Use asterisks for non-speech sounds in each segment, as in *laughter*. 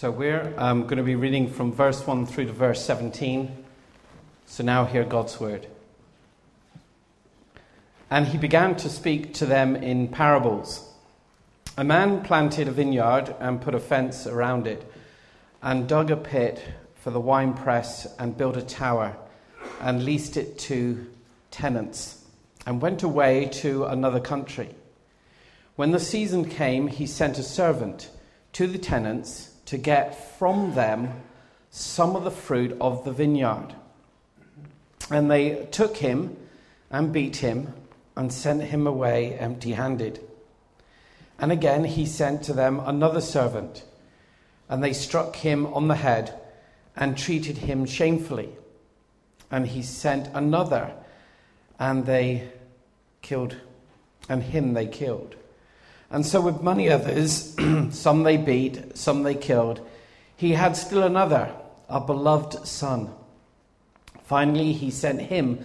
So we're um, going to be reading from verse 1 through to verse 17. So now hear God's word. And he began to speak to them in parables. A man planted a vineyard and put a fence around it, and dug a pit for the winepress, and built a tower, and leased it to tenants, and went away to another country. When the season came, he sent a servant to the tenants to get from them some of the fruit of the vineyard. And they took him and beat him and sent him away empty handed. And again he sent to them another servant, and they struck him on the head and treated him shamefully. And he sent another, and they killed, and him they killed. And so, with many others, *clears throat* some they beat, some they killed, he had still another, a beloved son. Finally, he sent him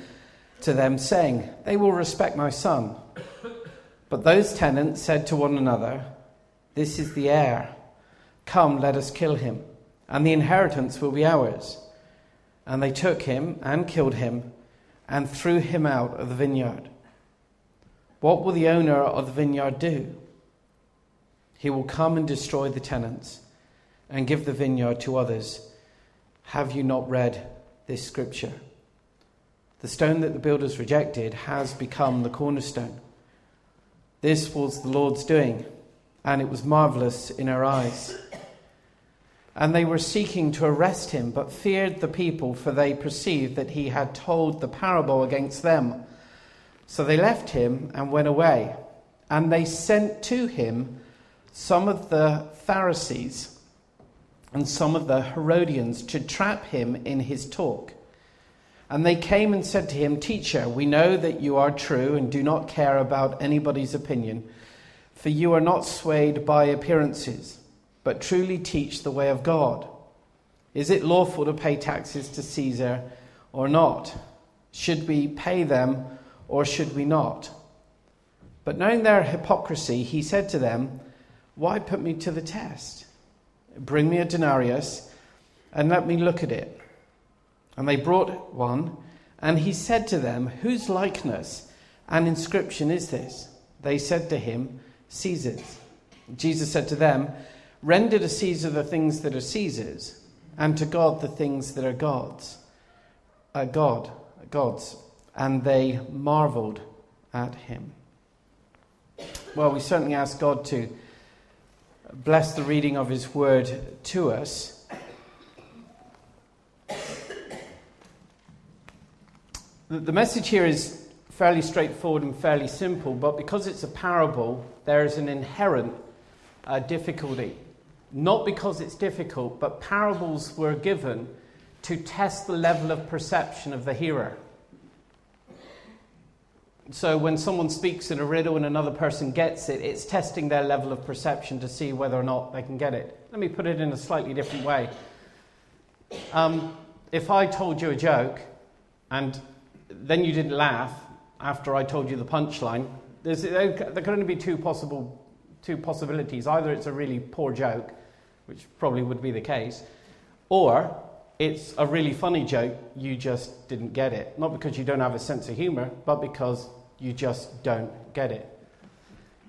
to them, saying, They will respect my son. But those tenants said to one another, This is the heir. Come, let us kill him, and the inheritance will be ours. And they took him and killed him and threw him out of the vineyard. What will the owner of the vineyard do? He will come and destroy the tenants and give the vineyard to others. Have you not read this scripture? The stone that the builders rejected has become the cornerstone. This was the Lord's doing, and it was marvelous in our eyes. And they were seeking to arrest him, but feared the people, for they perceived that he had told the parable against them. So they left him and went away. And they sent to him some of the Pharisees and some of the Herodians to trap him in his talk. And they came and said to him, Teacher, we know that you are true and do not care about anybody's opinion, for you are not swayed by appearances, but truly teach the way of God. Is it lawful to pay taxes to Caesar or not? Should we pay them or should we not? But knowing their hypocrisy, he said to them, why put me to the test? Bring me a denarius and let me look at it. And they brought one, and he said to them, Whose likeness and inscription is this? They said to him, Caesar's. Jesus said to them, Render to Caesar the things that are Caesar's, and to God the things that are God's. Uh, God, God's. And they marveled at him. Well, we certainly ask God to bless the reading of his word to us. The message here is fairly straightforward and fairly simple, but because it's a parable, there is an inherent uh, difficulty. Not because it's difficult, but parables were given to test the level of perception of the hearer. So when someone speaks in a riddle and another person gets it, it's testing their level of perception to see whether or not they can get it. Let me put it in a slightly different way. Um, if I told you a joke and then you didn't laugh after I told you the punchline, there can only be two possible two possibilities. Either it's a really poor joke, which probably would be the case, or it's a really funny joke, you just didn't get it. Not because you don't have a sense of humor, but because you just don't get it.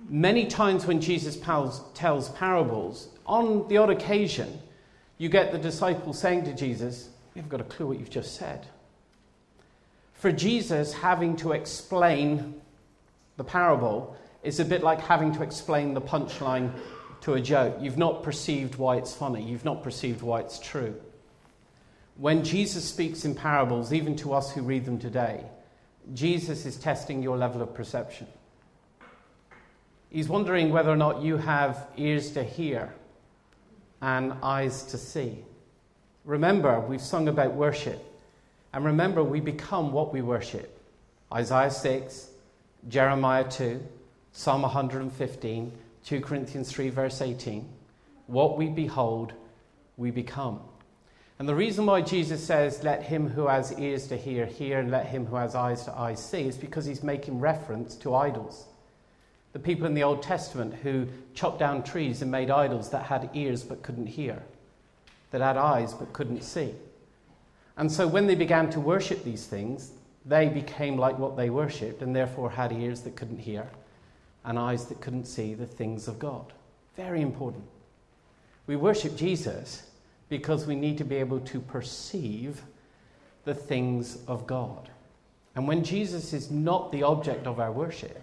Many times when Jesus tells parables, on the odd occasion, you get the disciples saying to Jesus, You haven't got a clue what you've just said. For Jesus, having to explain the parable is a bit like having to explain the punchline to a joke. You've not perceived why it's funny, you've not perceived why it's true. When Jesus speaks in parables, even to us who read them today, Jesus is testing your level of perception. He's wondering whether or not you have ears to hear and eyes to see. Remember, we've sung about worship. And remember, we become what we worship. Isaiah 6, Jeremiah 2, Psalm 115, 2 Corinthians 3, verse 18. What we behold, we become. And the reason why Jesus says, Let him who has ears to hear, hear, and let him who has eyes to eyes see, is because he's making reference to idols. The people in the Old Testament who chopped down trees and made idols that had ears but couldn't hear. that had eyes but couldn't see. And so when they began to worship these things, they became like what they worshipped and therefore had ears that couldn't hear and eyes that couldn't see the things of God. Very important. We worship Jesus because we need to be able to perceive the things of God. And when Jesus is not the object of our worship,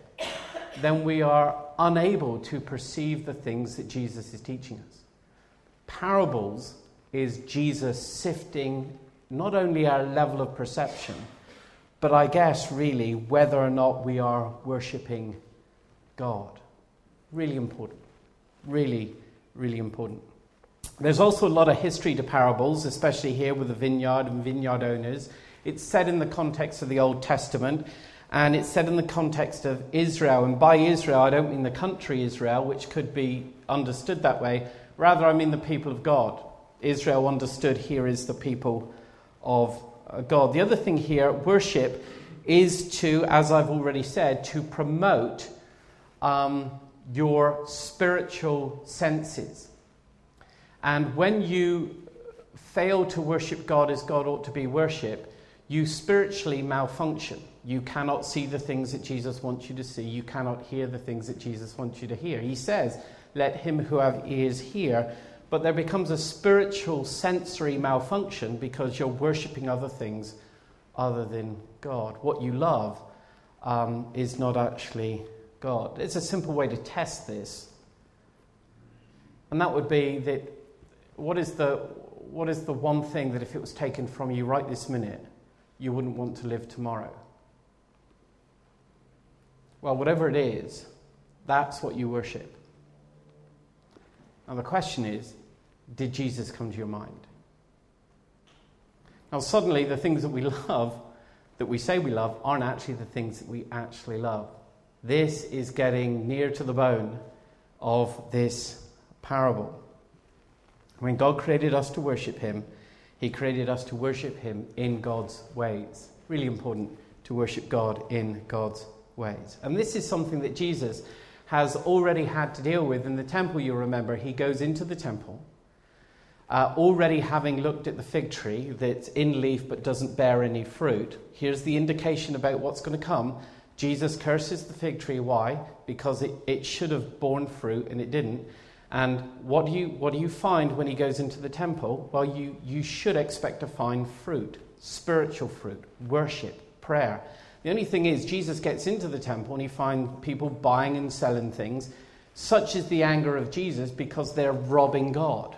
then we are unable to perceive the things that Jesus is teaching us. Parables is Jesus sifting not only our level of perception, but I guess really whether or not we are worshipping God. Really important. Really, really important. There's also a lot of history to parables, especially here with the vineyard and vineyard owners. It's said in the context of the Old Testament, and it's said in the context of Israel. And by Israel, I don't mean the country Israel, which could be understood that way. Rather, I mean the people of God. Israel understood here is the people of uh, God. The other thing here, worship, is to, as I've already said, to promote um, your spiritual senses. And when you fail to worship God as God ought to be worshipped, you spiritually malfunction. You cannot see the things that Jesus wants you to see. You cannot hear the things that Jesus wants you to hear. He says, Let him who have ears hear. But there becomes a spiritual sensory malfunction because you're worshipping other things other than God. What you love um, is not actually God. It's a simple way to test this. And that would be that what is the, what is the one thing that if it was taken from you right this minute, you wouldn't want to live tomorrow? Well, whatever it is, that's what you worship. Now, the question is did Jesus come to your mind? Now, suddenly, the things that we *laughs* love, that we say we love, aren't actually the things that we actually love. This is getting near to the bone of this parable. When God created us to worship Him, He created us to worship Him in God's ways. Really important to worship God in God's ways. And this is something that Jesus has already had to deal with in the temple. You remember, He goes into the temple uh, already having looked at the fig tree that's in leaf but doesn't bear any fruit, here's the indication about what's going to come. Jesus curses the fig tree. Why? Because it, it should have borne fruit and it didn't. And what do, you, what do you find when he goes into the temple? Well, you, you should expect to find fruit, spiritual fruit, worship, prayer. The only thing is, Jesus gets into the temple and he finds people buying and selling things. Such is the anger of Jesus because they're robbing God.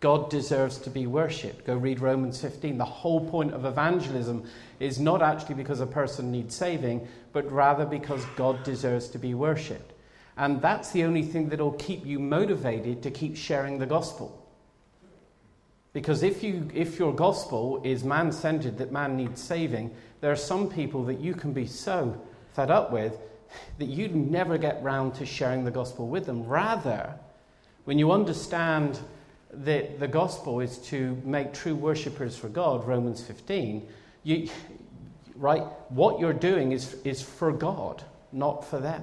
God deserves to be worshipped. Go read Romans 15. The whole point of evangelism is not actually because a person needs saving, but rather because God deserves to be worshipped. And that's the only thing that will keep you motivated to keep sharing the gospel. Because if, you, if your gospel is man centered, that man needs saving, there are some people that you can be so fed up with that you'd never get round to sharing the gospel with them. Rather, when you understand that the gospel is to make true worshippers for God, Romans 15, you, right? What you're doing is, is for God, not for them.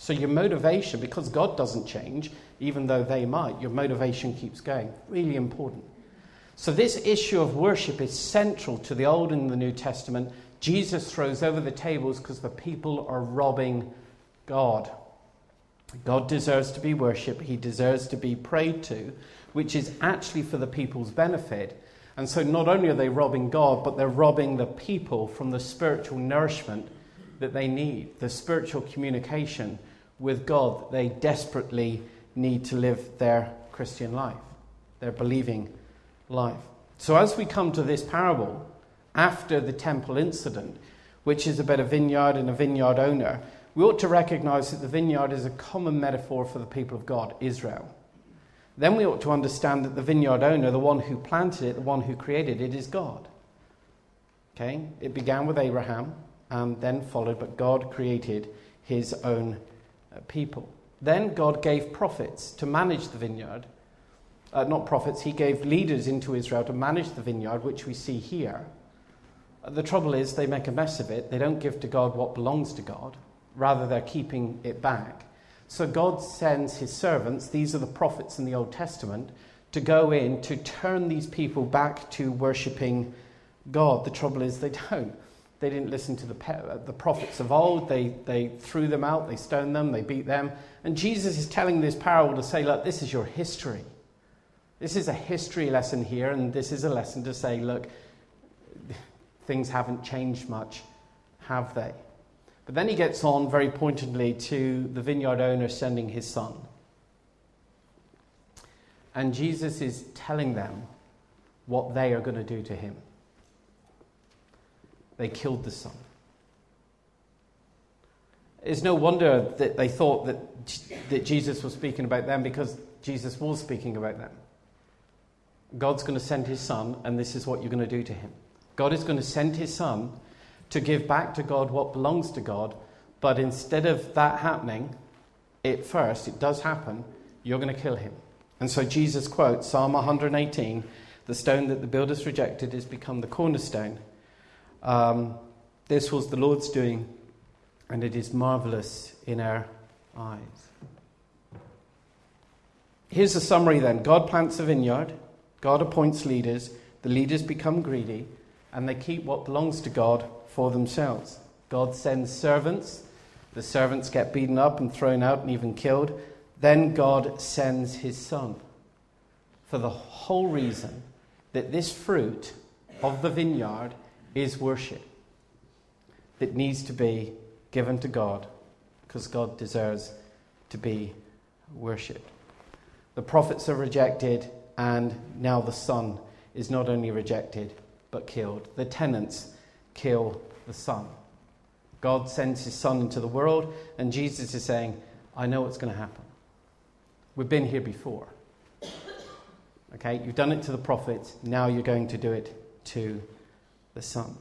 So your motivation, because God doesn't change, even though they might, your motivation keeps going. Really important. So this issue of worship is central to the Old and the New Testament. Jesus throws over the tables because the people are robbing God. God deserves to be worshipped, he deserves to be prayed to which is actually for the people's benefit. And so not only are they robbing God, but they're robbing the people from the spiritual nourishment that they need, the spiritual communication with God that they desperately need to live their Christian life, their believing life. So as we come to this parable, after the temple incident, which is about a vineyard and a vineyard owner, we ought to recognize that the vineyard is a common metaphor for the people of God, Israel then we ought to understand that the vineyard owner, the one who planted it, the one who created it, is God. Okay? It began with Abraham and then followed, but God created his own people. Then God gave prophets to manage the vineyard. Uh, not prophets, he gave leaders into Israel to manage the vineyard, which we see here. Uh, the trouble is, they make a mess of it. They don't give to God what belongs to God, rather, they're keeping it back. So God sends his servants, these are the prophets in the Old Testament, to go in to turn these people back to worshipping God. The trouble is, they don't. They didn't listen to the, uh, the prophets of old. They, they threw them out, they stoned them, they beat them. And Jesus is telling this parable to say, look, this is your history. This is a history lesson here, and this is a lesson to say, look, things haven't changed much, have they? But then he gets on very pointedly to the vineyard owner sending his son. And Jesus is telling them what they are going to do to him. They killed the son. It's no wonder that they thought that, that Jesus was speaking about them because Jesus was speaking about them. God's going to send his son, and this is what you're going to do to him. God is going to send his son to give back to God what belongs to God, but instead of that happening, at first, it does happen, you're going to kill him. And so Jesus quotes Psalm 118 the stone that the builders rejected has become the cornerstone. Um, this was the Lord's doing, and it is marvelous in our eyes. Here's a summary then God plants a vineyard, God appoints leaders, the leaders become greedy, and they keep what belongs to God for themselves. God sends servants, the servants get beaten up and thrown out and even killed. Then God sends his son for the whole reason that this fruit of the vineyard is worship that needs to be given to God because God deserves to be worshipped. The prophets are rejected, and now the Son is not only rejected but killed. The tenants kill the Son. God sends his Son into the world, and Jesus is saying, I know what's going to happen. We've been here before. Okay, you've done it to the prophets, now you're going to do it to the Son.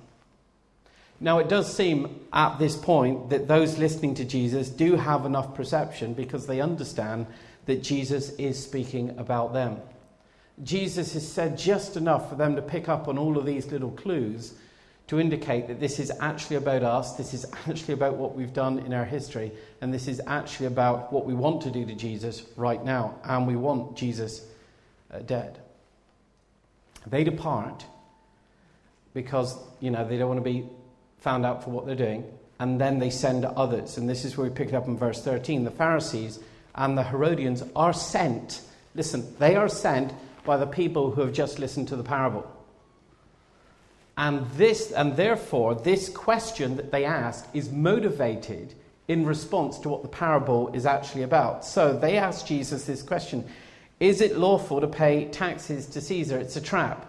Now, it does seem at this point that those listening to Jesus do have enough perception because they understand that Jesus is speaking about them. Jesus has said just enough for them to pick up on all of these little clues to indicate that this is actually about us, this is actually about what we've done in our history, and this is actually about what we want to do to Jesus right now, and we want Jesus uh, dead. They depart because, you know, they don't want to be found out for what they're doing, and then they send others. And this is where we pick it up in verse 13. The Pharisees and the Herodians are sent. Listen, they are sent by the people who have just listened to the parable. And this and therefore this question that they ask is motivated in response to what the parable is actually about. So they ask Jesus this question is it lawful to pay taxes to Caesar? It's a trap.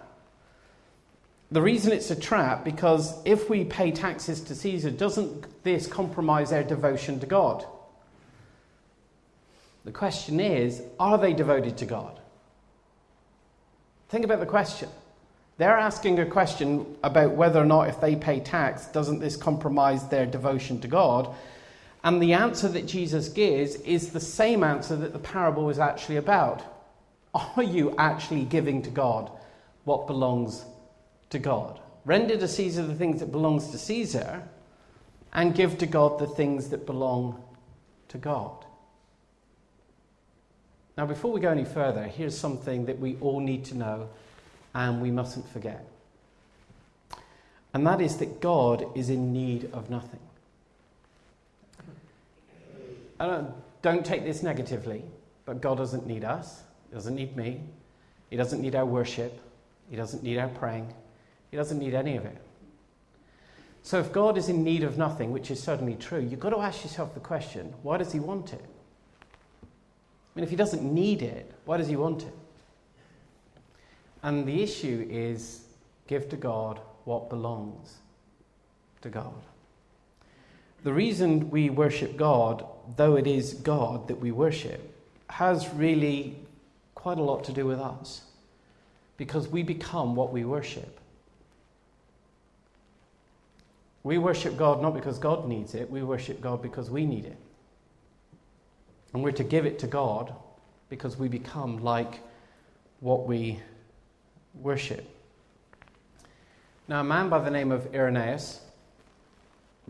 The reason it's a trap because if we pay taxes to Caesar, doesn't this compromise our devotion to God? The question is, are they devoted to God? Think about the question. They're asking a question about whether or not if they pay tax, doesn't this compromise their devotion to God? And the answer that Jesus gives is the same answer that the parable is actually about. Are you actually giving to God what belongs to God? Render to Caesar the things that belongs to Caesar and give to God the things that belong to God. Now, before we go any further, here's something that we all need to know and we mustn't forget. And that is that God is in need of nothing. Don't, uh, don't take this negatively, but God doesn't need us. He doesn't need me. He doesn't need our worship. He doesn't need our praying. He doesn't need any of it. So, if God is in need of nothing, which is certainly true, you've got to ask yourself the question why does He want it? I mean, if He doesn't need it, why does He want it? And the issue is give to God what belongs to God. The reason we worship God, though it is God that we worship, has really quite a lot to do with us because we become what we worship. We worship God not because God needs it, we worship God because we need it. And we're to give it to God because we become like what we worship. Now, a man by the name of Irenaeus,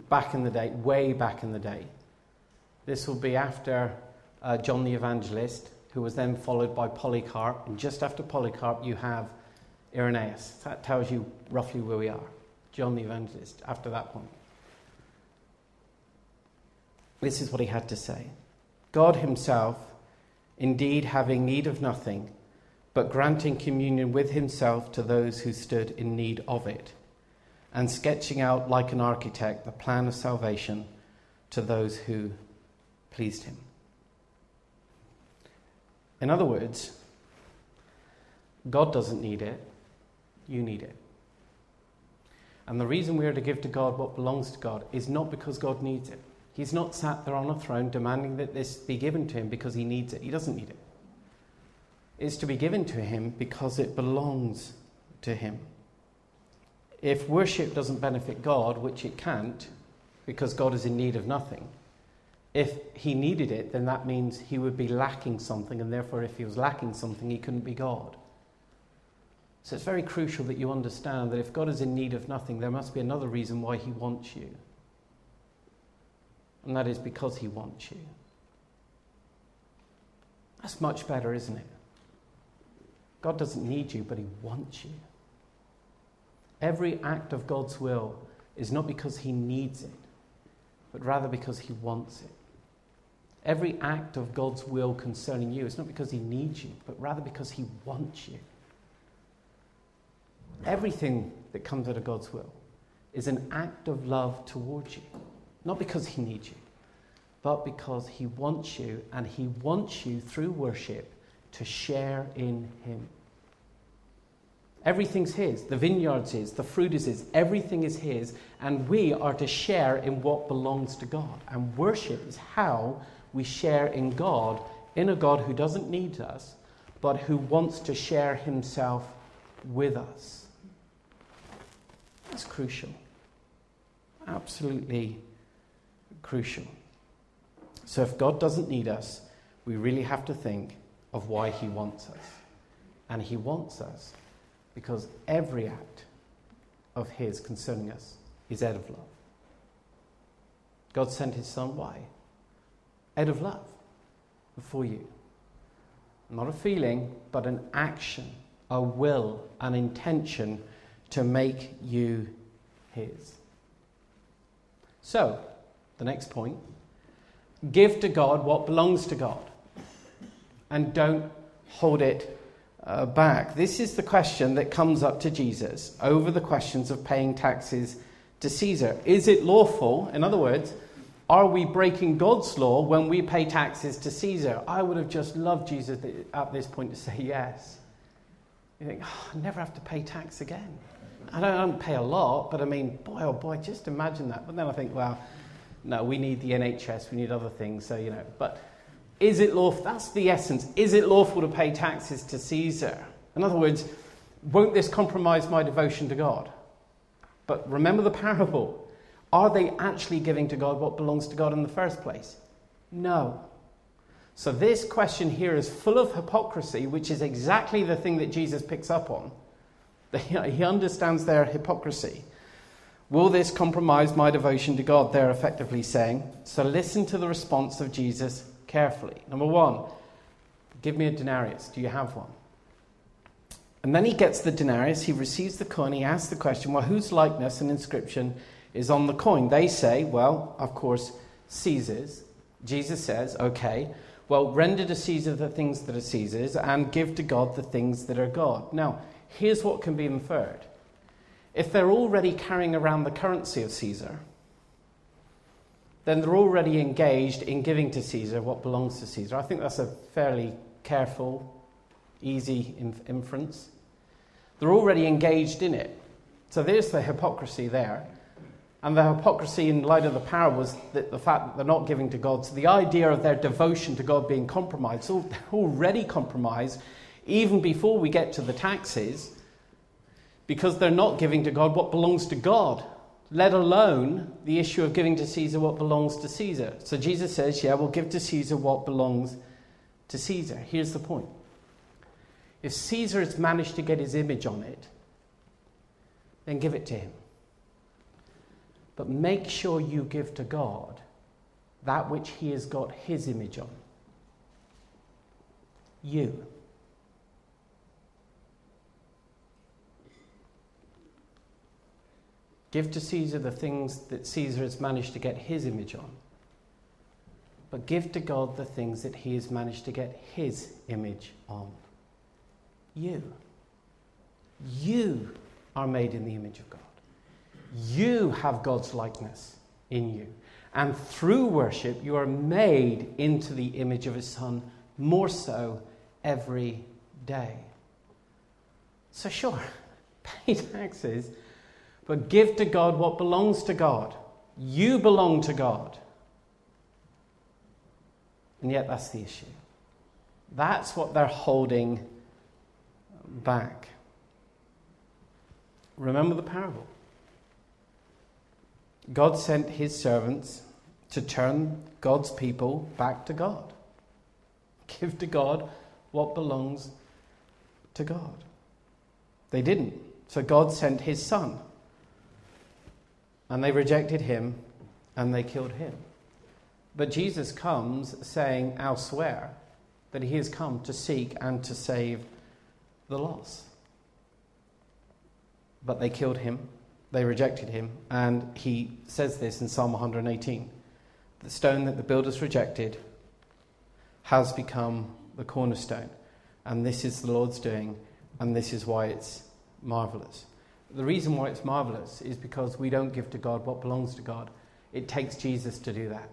back in the day, way back in the day, this will be after uh, John the Evangelist, who was then followed by Polycarp. And just after Polycarp, you have Irenaeus. That tells you roughly where we are. John the Evangelist, after that point. This is what he had to say God Himself, indeed having need of nothing, but granting communion with Himself to those who stood in need of it, and sketching out like an architect the plan of salvation to those who pleased Him. In other words, God doesn't need it, you need it. And the reason we are to give to God what belongs to God is not because God needs it. He's not sat there on a throne demanding that this be given to him because he needs it. He doesn't need it. It's to be given to him because it belongs to him. If worship doesn't benefit God, which it can't, because God is in need of nothing, if he needed it, then that means he would be lacking something, and therefore, if he was lacking something, he couldn't be God. So it's very crucial that you understand that if God is in need of nothing, there must be another reason why he wants you. And that is because he wants you. That's much better, isn't it? God doesn't need you, but he wants you. Every act of God's will is not because he needs it, but rather because he wants it. Every act of God's will concerning you is not because He needs you, but rather because He wants you. Everything that comes out of God's will is an act of love towards you, not because He needs you, but because He wants you, and He wants you through worship to share in Him. Everything's His. The vineyard's His. The fruit is His. Everything is His. And we are to share in what belongs to God. And worship is how we share in God, in a God who doesn't need us, but who wants to share himself with us. That's crucial. Absolutely crucial. So if God doesn't need us, we really have to think of why he wants us. And he wants us because every act of his concerning us is out of love. God sent his son. Why? out of love for you. Not a feeling, but an action, a will, an intention to make you His. So, the next point give to God what belongs to God and don't hold it uh, back. This is the question that comes up to Jesus over the questions of paying taxes to Caesar. Is it lawful? In other words, are we breaking God's law when we pay taxes to Caesar? I would have just loved Jesus at this point to say yes. You think, oh, I never have to pay tax again. I don't, I don't pay a lot, but I mean, boy, oh boy, just imagine that. But then I think, well, no, we need the NHS, we need other things, so, you know. But is it lawful? That's the essence. Is it lawful to pay taxes to Caesar? In other words, won't this compromise my devotion to God? But remember the parable. Are they actually giving to God what belongs to God in the first place? No. So, this question here is full of hypocrisy, which is exactly the thing that Jesus picks up on. *laughs* He understands their hypocrisy. Will this compromise my devotion to God? They're effectively saying. So, listen to the response of Jesus carefully. Number one, give me a denarius. Do you have one? And then he gets the denarius, he receives the coin, he asks the question, well, whose likeness and inscription is on the coin. They say, well, of course, Caesar's. Jesus says, okay, well, render to Caesar the things that are Caesar's and give to God the things that are God. Now, here's what can be inferred. If they're already carrying around the currency of Caesar, then they're already engaged in giving to Caesar what belongs to Caesar. I think that's a fairly careful, easy inference. They're already engaged in it. So there's the hypocrisy there. And the hypocrisy in light of the parable is that the fact that they're not giving to God. So the idea of their devotion to God being compromised, so already compromised, even before we get to the taxes, because they're not giving to God what belongs to God, let alone the issue of giving to Caesar what belongs to Caesar. So Jesus says, yeah, we'll give to Caesar what belongs to Caesar. Here's the point. If Caesar has managed to get his image on it, then give it to him. But make sure you give to God that which He has got His image on. You. Give to Caesar the things that Caesar has managed to get his image on. But give to God the things that he has managed to get his image on. You. You are made in the image of God. You have God's likeness in you. And through worship, you are made into the image of his Son more so every day. So, sure, *laughs* pay taxes but give to God what belongs to God. You belong to God. And yet, that's the issue. That's what they're holding back. Remember the parable. God sent his servants to turn God's people back to God. Give to God what belongs to God. They didn't. So God sent his son and they rejected him and they killed him. But Jesus comes saying elsewhere that he has come to seek and to save the lost. But they killed him, they rejected him, and he says this in Psalm 118 The stone that the builders rejected has become the cornerstone, and this is the Lord's doing, and this is why it's marvelous. The reason why it's marvelous is because we don't give to God what belongs to God. It takes Jesus to do that.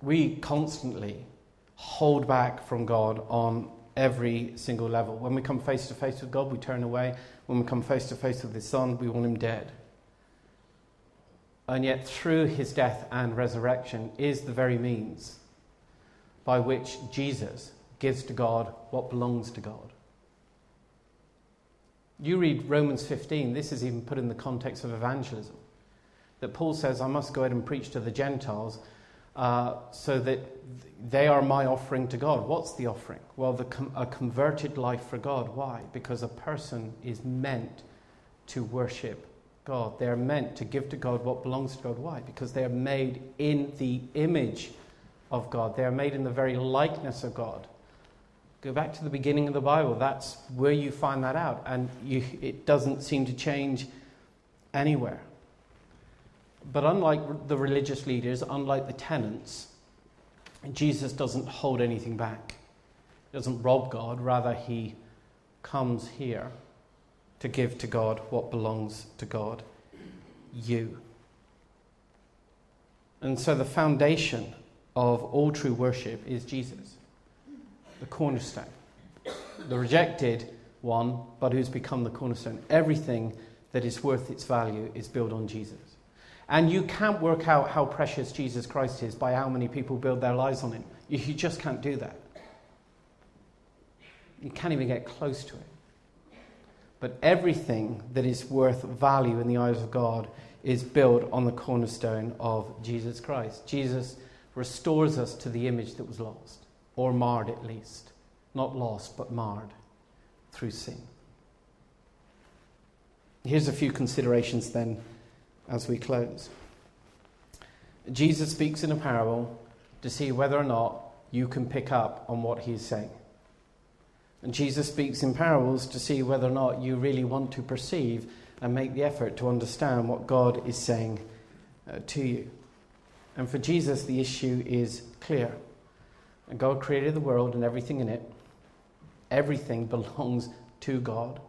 We constantly hold back from God on every single level. When we come face to face with God, we turn away. When we come face to face with His Son, we want Him dead. And yet, through His death and resurrection is the very means by which Jesus gives to God what belongs to God. You read Romans 15, this is even put in the context of evangelism. That Paul says, I must go out and preach to the Gentiles uh, so that they are my offering to God. What's the offering? Well, the com- a converted life for God. Why? Because a person is meant to worship God. They are meant to give to God what belongs to God. Why? Because they are made in the image of God, they are made in the very likeness of God. Go back to the beginning of the Bible. That's where you find that out. And you, it doesn't seem to change anywhere. But unlike the religious leaders, unlike the tenants, Jesus doesn't hold anything back. He doesn't rob God. Rather, he comes here to give to God what belongs to God you. And so the foundation of all true worship is Jesus the cornerstone. The rejected one, but who's become the cornerstone. Everything that is worth its value is built on Jesus. And you can't work out how precious Jesus Christ is by how many people build their lives on him. You, you just can't do that. You can't even get close to it. But everything that is worth value in the eyes of God is built on the cornerstone of Jesus Christ. Jesus restores us to the image that was lost or marred at least. Not lost, but marred through sin. Here's a few considerations then as we close. Jesus speaks in a parable to see whether or not you can pick up on what he's saying. And Jesus speaks in parables to see whether or not you really want to perceive and make the effort to understand what God is saying uh, to you. And for Jesus, the issue is clear. And God created the world and everything in it. Everything *laughs* belongs to God.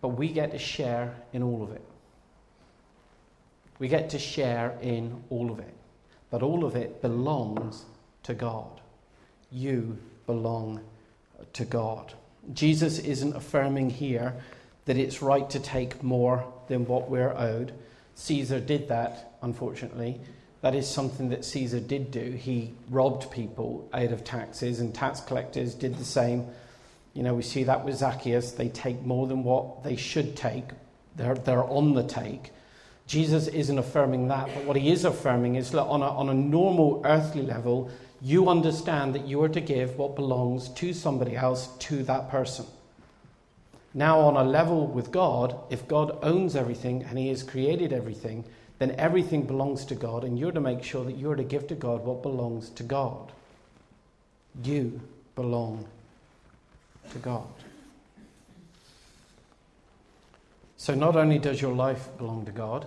But we get to share in all of it. We get to share in all of it. But all of it belongs to God. You belong to God. Jesus isn't affirming here that it's right to take more than what we're owed. Caesar did that, unfortunately. That is something that Caesar did do. He robbed people out of taxes, and tax collectors did the same. You know, we see that with Zacchaeus. They take more than what they should take, they're, they're on the take. Jesus isn't affirming that, but what he is affirming is that on a, on a normal earthly level, you understand that you are to give what belongs to somebody else to that person. Now, on a level with God, if God owns everything and he has created everything, then everything belongs to God, and you're to make sure that you're to give to God what belongs to God. You belong to God. So, not only does your life belong to God,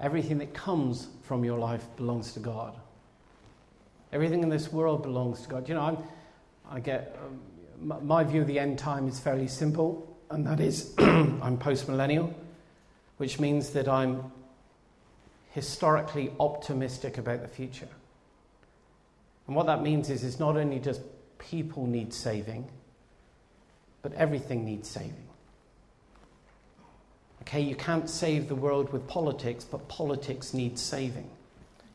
everything that comes from your life belongs to God. Everything in this world belongs to God. You know, I'm, I get um, my view of the end time is fairly simple, and that is *clears throat* I'm post millennial, which means that I'm historically optimistic about the future. And what that means is it's not only does people need saving, but everything needs saving. Okay, you can't save the world with politics, but politics needs saving.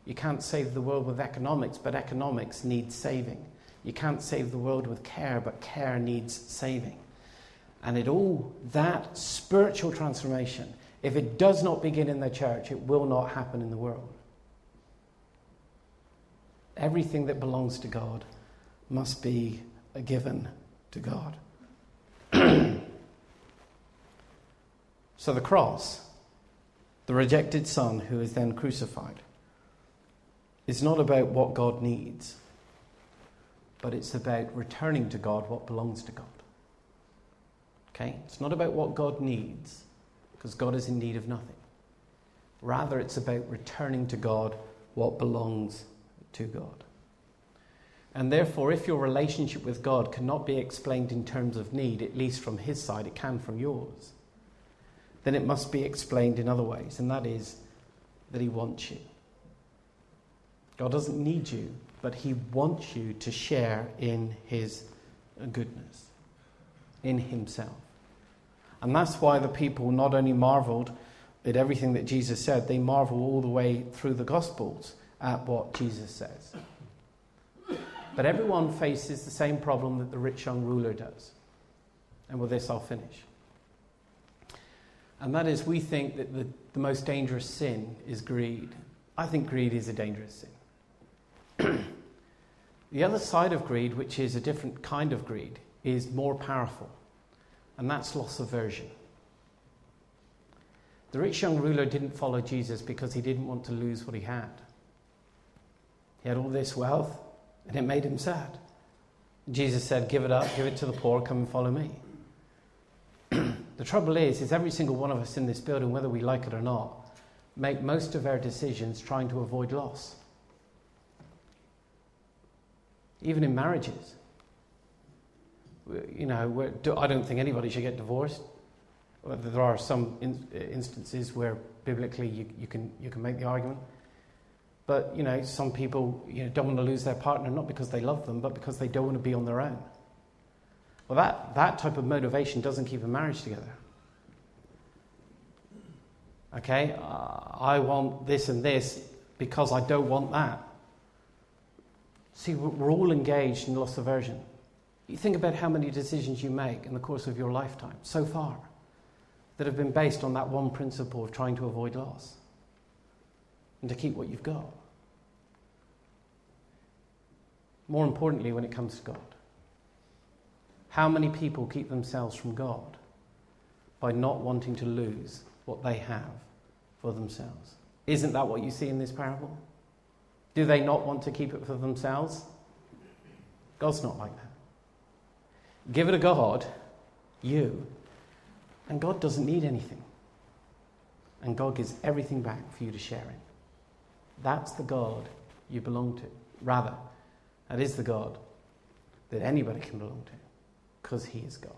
You can't save the world with economics, but economics needs saving. You can't save the world with care, but care needs saving. And it all, that spiritual transformation, if it does not begin in the church, it will not happen in the world. Everything that belongs to God must be given to God. *clears throat* so the cross, the rejected Son who is then crucified, is not about what God needs, but it's about returning to God what belongs to God. Okay? It's not about what God needs, because God is in need of nothing. Rather, it's about returning to God what belongs to God. And therefore, if your relationship with God cannot be explained in terms of need, at least from His side, it can from yours, then it must be explained in other ways, and that is that He wants you. God doesn't need you, but He wants you to share in His goodness, in Himself. And that's why the people not only marveled at everything that Jesus said, they marvel all the way through the Gospels at what Jesus says. But everyone faces the same problem that the rich young ruler does. And with this, I'll finish. And that is, we think that the, the most dangerous sin is greed. I think greed is a dangerous sin. *clears throat* the other side of greed, which is a different kind of greed, is more powerful, and that's loss aversion. The rich young ruler didn't follow Jesus because he didn't want to lose what he had. He had all this wealth, and it made him sad. Jesus said, Give it up, give it to the poor, come and follow me. *clears throat* the trouble is, is every single one of us in this building, whether we like it or not, make most of our decisions trying to avoid loss even in marriages. You know, I don't think anybody should get divorced. There are some in, instances where biblically you, you, can, you can make the argument. But, you know, some people you know, don't want to lose their partner not because they love them, but because they don't want to be on their own. Well, that, that type of motivation doesn't keep a marriage together. Okay? Uh, I want this and this because I don't want that. See, we're all engaged in loss aversion. You think about how many decisions you make in the course of your lifetime so far that have been based on that one principle of trying to avoid loss and to keep what you've got. More importantly, when it comes to God, how many people keep themselves from God by not wanting to lose what they have for themselves? Isn't that what you see in this parable? Do they not want to keep it for themselves? God's not like that. Give it to God, you, and God doesn't need anything. And God gives everything back for you to share in. That's the God you belong to. Rather, that is the God that anybody can belong to because He is God.